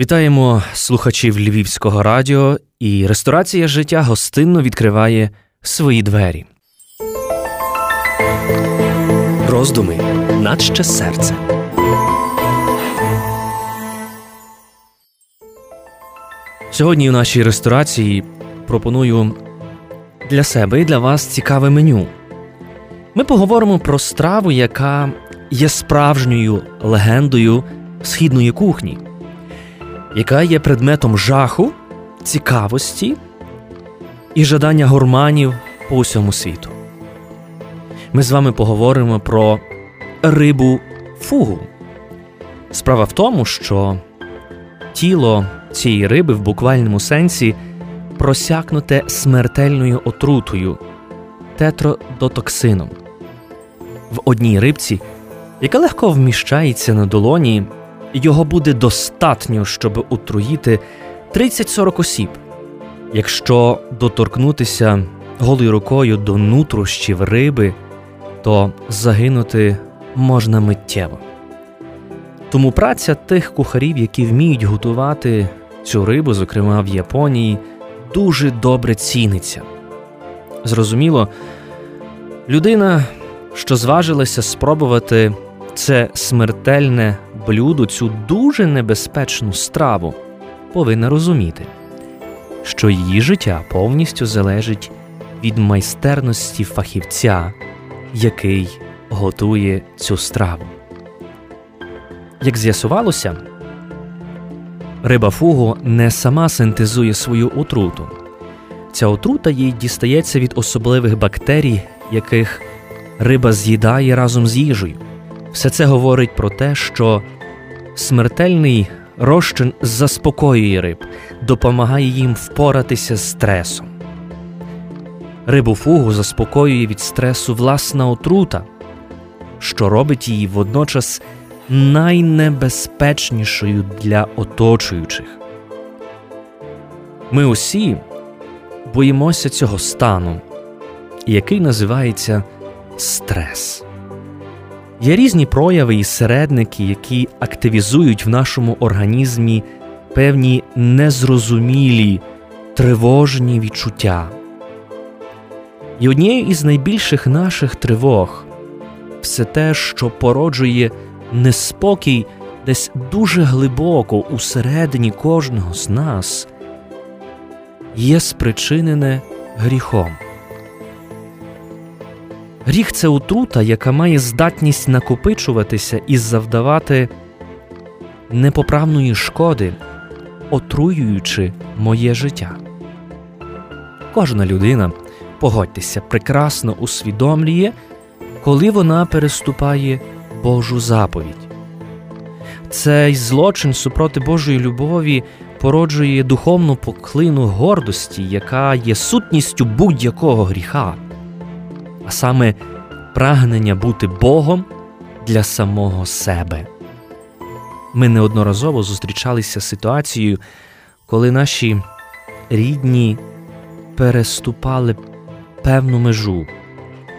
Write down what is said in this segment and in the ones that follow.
Вітаємо слухачів Львівського радіо, і ресторація життя гостинно відкриває свої двері. Роздуми наче серце. Сьогодні у нашій ресторації пропоную для себе і для вас цікаве меню. Ми поговоримо про страву, яка є справжньою легендою східної кухні яка є предметом жаху, цікавості і жадання гурманів по усьому світу. Ми з вами поговоримо про рибу фугу. Справа в тому, що тіло цієї риби в буквальному сенсі просякнуте смертельною отрутою тетродотоксином. В одній рибці, яка легко вміщається на долоні, його буде достатньо, щоб отруїти 30-40 осіб. Якщо доторкнутися голою рукою до нутрощів риби, то загинути можна миттєво. Тому праця тих кухарів, які вміють готувати цю рибу, зокрема в Японії, дуже добре ціниться. Зрозуміло, людина, що зважилася спробувати це смертельне блюдо, цю дуже небезпечну страву, повинна розуміти, що її життя повністю залежить від майстерності фахівця, який готує цю страву. Як з'ясувалося, риба фугу не сама синтезує свою отруту. Ця отрута їй дістається від особливих бактерій, яких риба з'їдає разом з їжею. Все це говорить про те, що смертельний розчин заспокоює риб, допомагає їм впоратися з стресом. Рибу фугу заспокоює від стресу власна отрута, що робить її водночас найнебезпечнішою для оточуючих. Ми усі боїмося цього стану, який називається стрес. Є різні прояви і середники, які активізують в нашому організмі певні незрозумілі, тривожні відчуття. І однією із найбільших наших тривог все те, що породжує неспокій десь дуже глибоко усередині кожного з нас, є спричинене гріхом. Гріх це отрута, яка має здатність накопичуватися і завдавати непоправної шкоди, отруюючи моє життя. Кожна людина, погодьтеся, прекрасно усвідомлює, коли вона переступає Божу заповідь. Цей злочин супроти Божої любові породжує духовну поклину гордості, яка є сутністю будь-якого гріха а саме прагнення бути Богом для самого себе. Ми неодноразово зустрічалися з ситуацією, коли наші рідні переступали певну межу,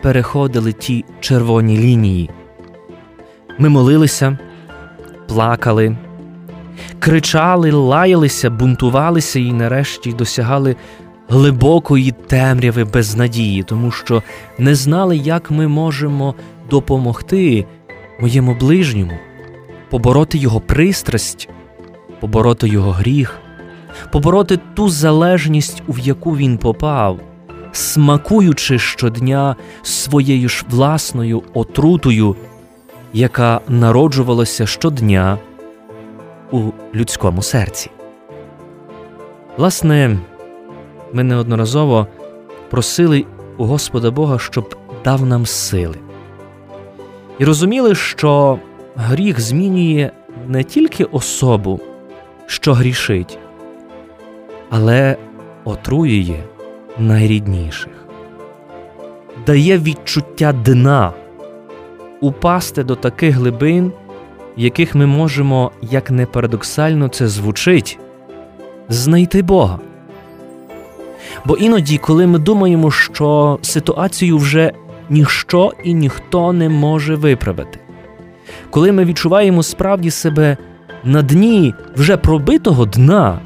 переходили ті червоні лінії. Ми молилися, плакали, кричали, лаялися, бунтувалися і нарешті досягали глибокої темряви безнадії, тому що не знали, як ми можемо допомогти моєму ближньому, побороти його пристрасть, побороти його гріх, побороти ту залежність, в яку він попав, смакуючи щодня своєю ж власною отрутою, яка народжувалася щодня у людському серці. Власне, ми неодноразово просили у Господа Бога, щоб дав нам сили. І розуміли, що гріх змінює не тільки особу, що грішить, але отруює найрідніших, дає відчуття дна, упасти до таких глибин, яких ми можемо, як не парадоксально це звучить, знайти Бога. Бо іноді, коли ми думаємо, що ситуацію вже ніщо і ніхто не може виправити, коли ми відчуваємо справді себе на дні вже пробитого дна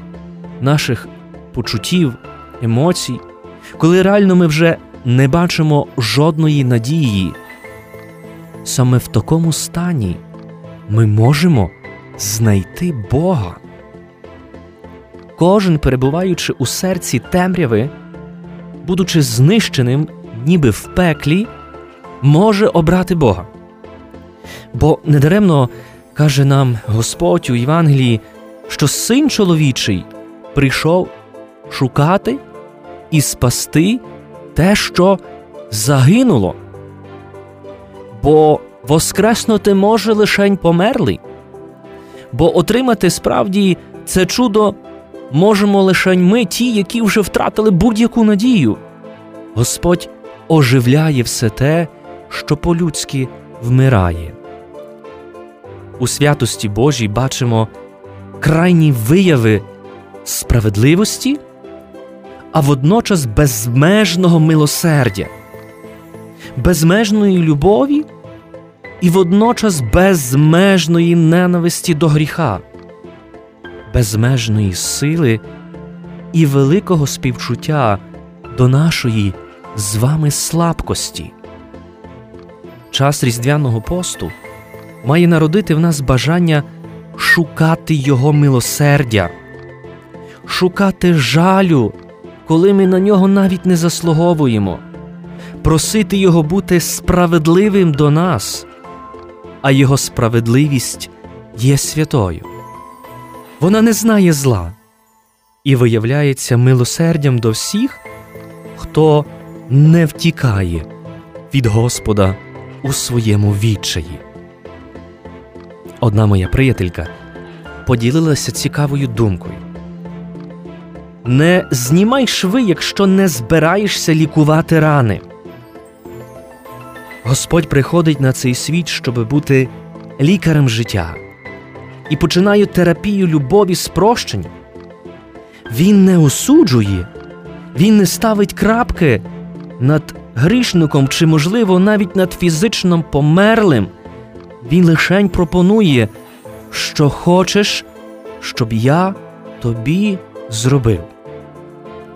наших почуттів, емоцій, коли реально ми вже не бачимо жодної надії, саме в такому стані ми можемо знайти Бога. Кожен, перебуваючи у серці темряви, будучи знищеним, ніби в пеклі, може обрати Бога. Бо недаремно каже нам Господь у Євангелії, що син чоловічий прийшов шукати і спасти те, що загинуло. Бо воскреснути може лишень померлий, бо отримати справді це чудо можемо лишень ми, ті, які вже втратили будь-яку надію. Господь оживляє все те, що по-людськи вмирає. У святості Божій бачимо крайні вияви справедливості, а водночас безмежного милосердя, безмежної любові і водночас безмежної ненависті до гріха, безмежної сили і великого співчуття до нашої з вами слабкості. Час Різдвяного посту має народити в нас бажання шукати Його милосердя, шукати жалю, коли ми на нього навіть не заслуговуємо, просити Його бути справедливим до нас, а Його справедливість є святою. Вона не знає зла і виявляється милосердям до всіх, хто не втікає від Господа у своєму відчаї. Одна моя приятелька поділилася цікавою думкою. Не знімай шви, якщо не збираєшся лікувати рани. Господь приходить на цей світ, щоб бути лікарем життя, і починає терапію любові з прощення. Він не осуджує, він не ставить крапки над грішником чи, можливо, навіть над фізичним померлим. Він лишень пропонує, що хочеш, щоб я тобі зробив.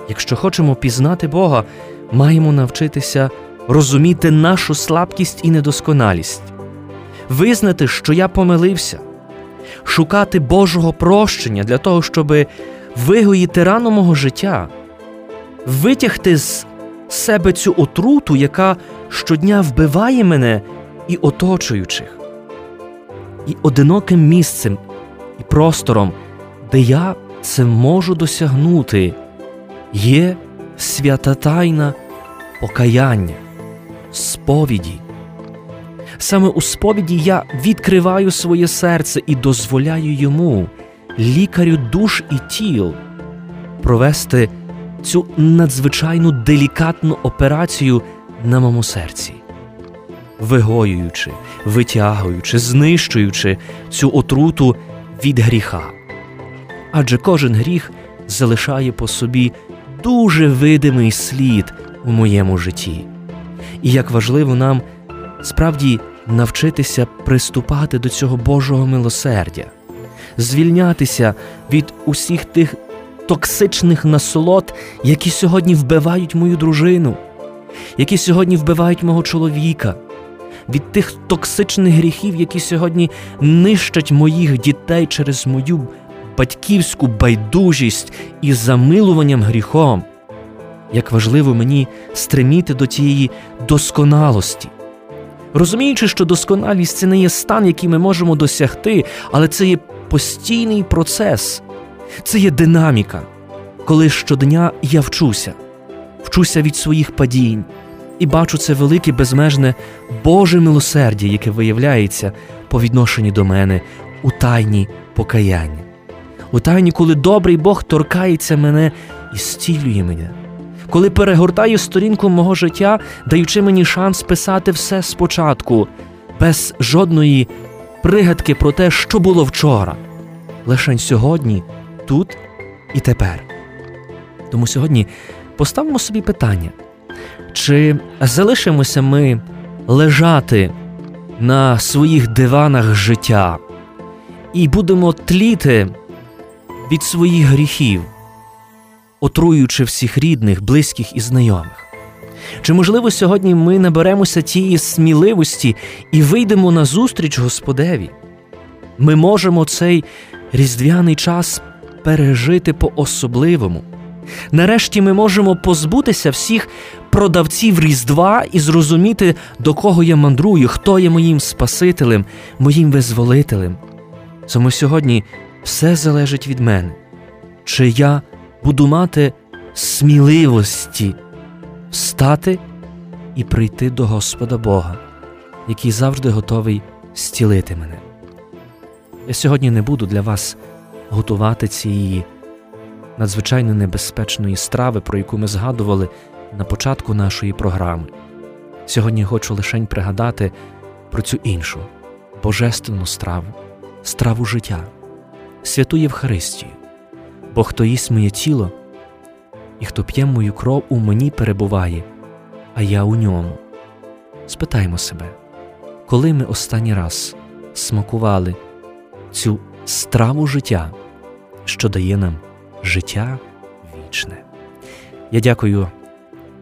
Якщо хочемо пізнати Бога, маємо навчитися розуміти нашу слабкість і недосконалість, визнати, що я помилився, шукати Божого прощення для того, щоб вигоїти рану мого життя, витягти з себе цю отруту, яка щодня вбиває мене і оточуючих, і одиноким місцем і простором, де я це можу досягнути, є свята тайна покаяння, сповіді. Саме у сповіді я відкриваю своє серце і дозволяю йому, лікарю душ і тіл, провести цю надзвичайну делікатну операцію на моєму серці, вигоюючи, витягуючи, знищуючи цю отруту від гріха. Адже кожен гріх залишає по собі дуже видимий слід у моєму житті. І як важливо нам справді навчитися приступати до цього Божого милосердя, звільнятися від усіх тих токсичних насолод, які сьогодні вбивають мою дружину, які сьогодні вбивають мого чоловіка, від тих токсичних гріхів, які сьогодні нищать моїх дітей через мою батьківську байдужість і замилуванням гріхом. Як важливо мені стреміти до тієї досконалості, розуміючи, що досконалість це не є стан, який ми можемо досягти, але це є постійний процес, це є динаміка, коли щодня я вчуся, вчуся від своїх падінь і бачу це велике безмежне Боже милосердя, яке виявляється по відношенню до мене у тайні покаяння, у тайні, коли добрий Бог торкається мене і стілює мене. Коли перегортає сторінку мого життя, даючи мені шанс писати все спочатку, без жодної пригадки про те, що було вчора, лише сьогодні тут і тепер. Тому сьогодні поставимо собі питання, чи залишимося ми лежати на своїх диванах життя і будемо тліти від своїх гріхів, отруюючи всіх рідних, близьких і знайомих. Чи, можливо, сьогодні ми наберемося тієї сміливості і вийдемо на зустріч Господеві? Ми можемо цей різдвяний час пережити по-особливому. Нарешті ми можемо позбутися всіх продавців Різдва і зрозуміти, до кого я мандрую, хто є моїм Спасителем, моїм визволителем. Тому сьогодні все залежить від мене, чи я буду мати сміливості встати і прийти до Господа Бога, який завжди готовий зцілити мене. Я сьогодні не буду для вас готувати цієї надзвичайно небезпечної страви, про яку ми згадували на початку нашої програми. Сьогодні хочу лишень пригадати про цю іншу божественну страву, страву життя, святу Євхаристію, бо хто їсть моє тіло і хто п'є мою кров у мені перебуває, а я у ньому. Спитаймо себе, коли ми останній раз смакували цю страву життя, що дає нам життя вічне. Я дякую,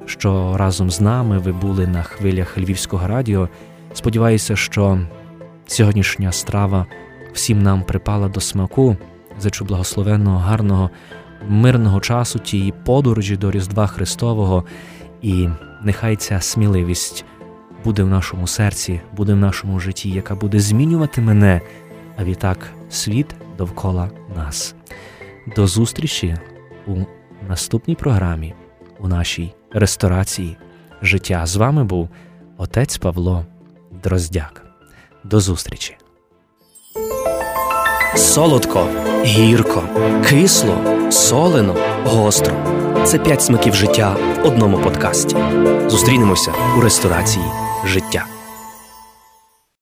що разом з нами ви були на хвилях Львівського радіо. Сподіваюся, що сьогоднішня страва всім нам припала до смаку. Зачу благословенного, гарного, мирного часу тієї подорожі до Різдва Христового, і нехай ця сміливість буде в нашому серці, буде в нашому житті, яка буде змінювати мене, а відтак світ довкола нас. До зустрічі у наступній програмі у нашій ресторації життя. З вами був отець Павло Дроздяк. До зустрічі. Солодко, гірко, кисло, солено, гостро. Це п'ять смаків життя в одному подкасті. Зустрінемося у ресторації життя.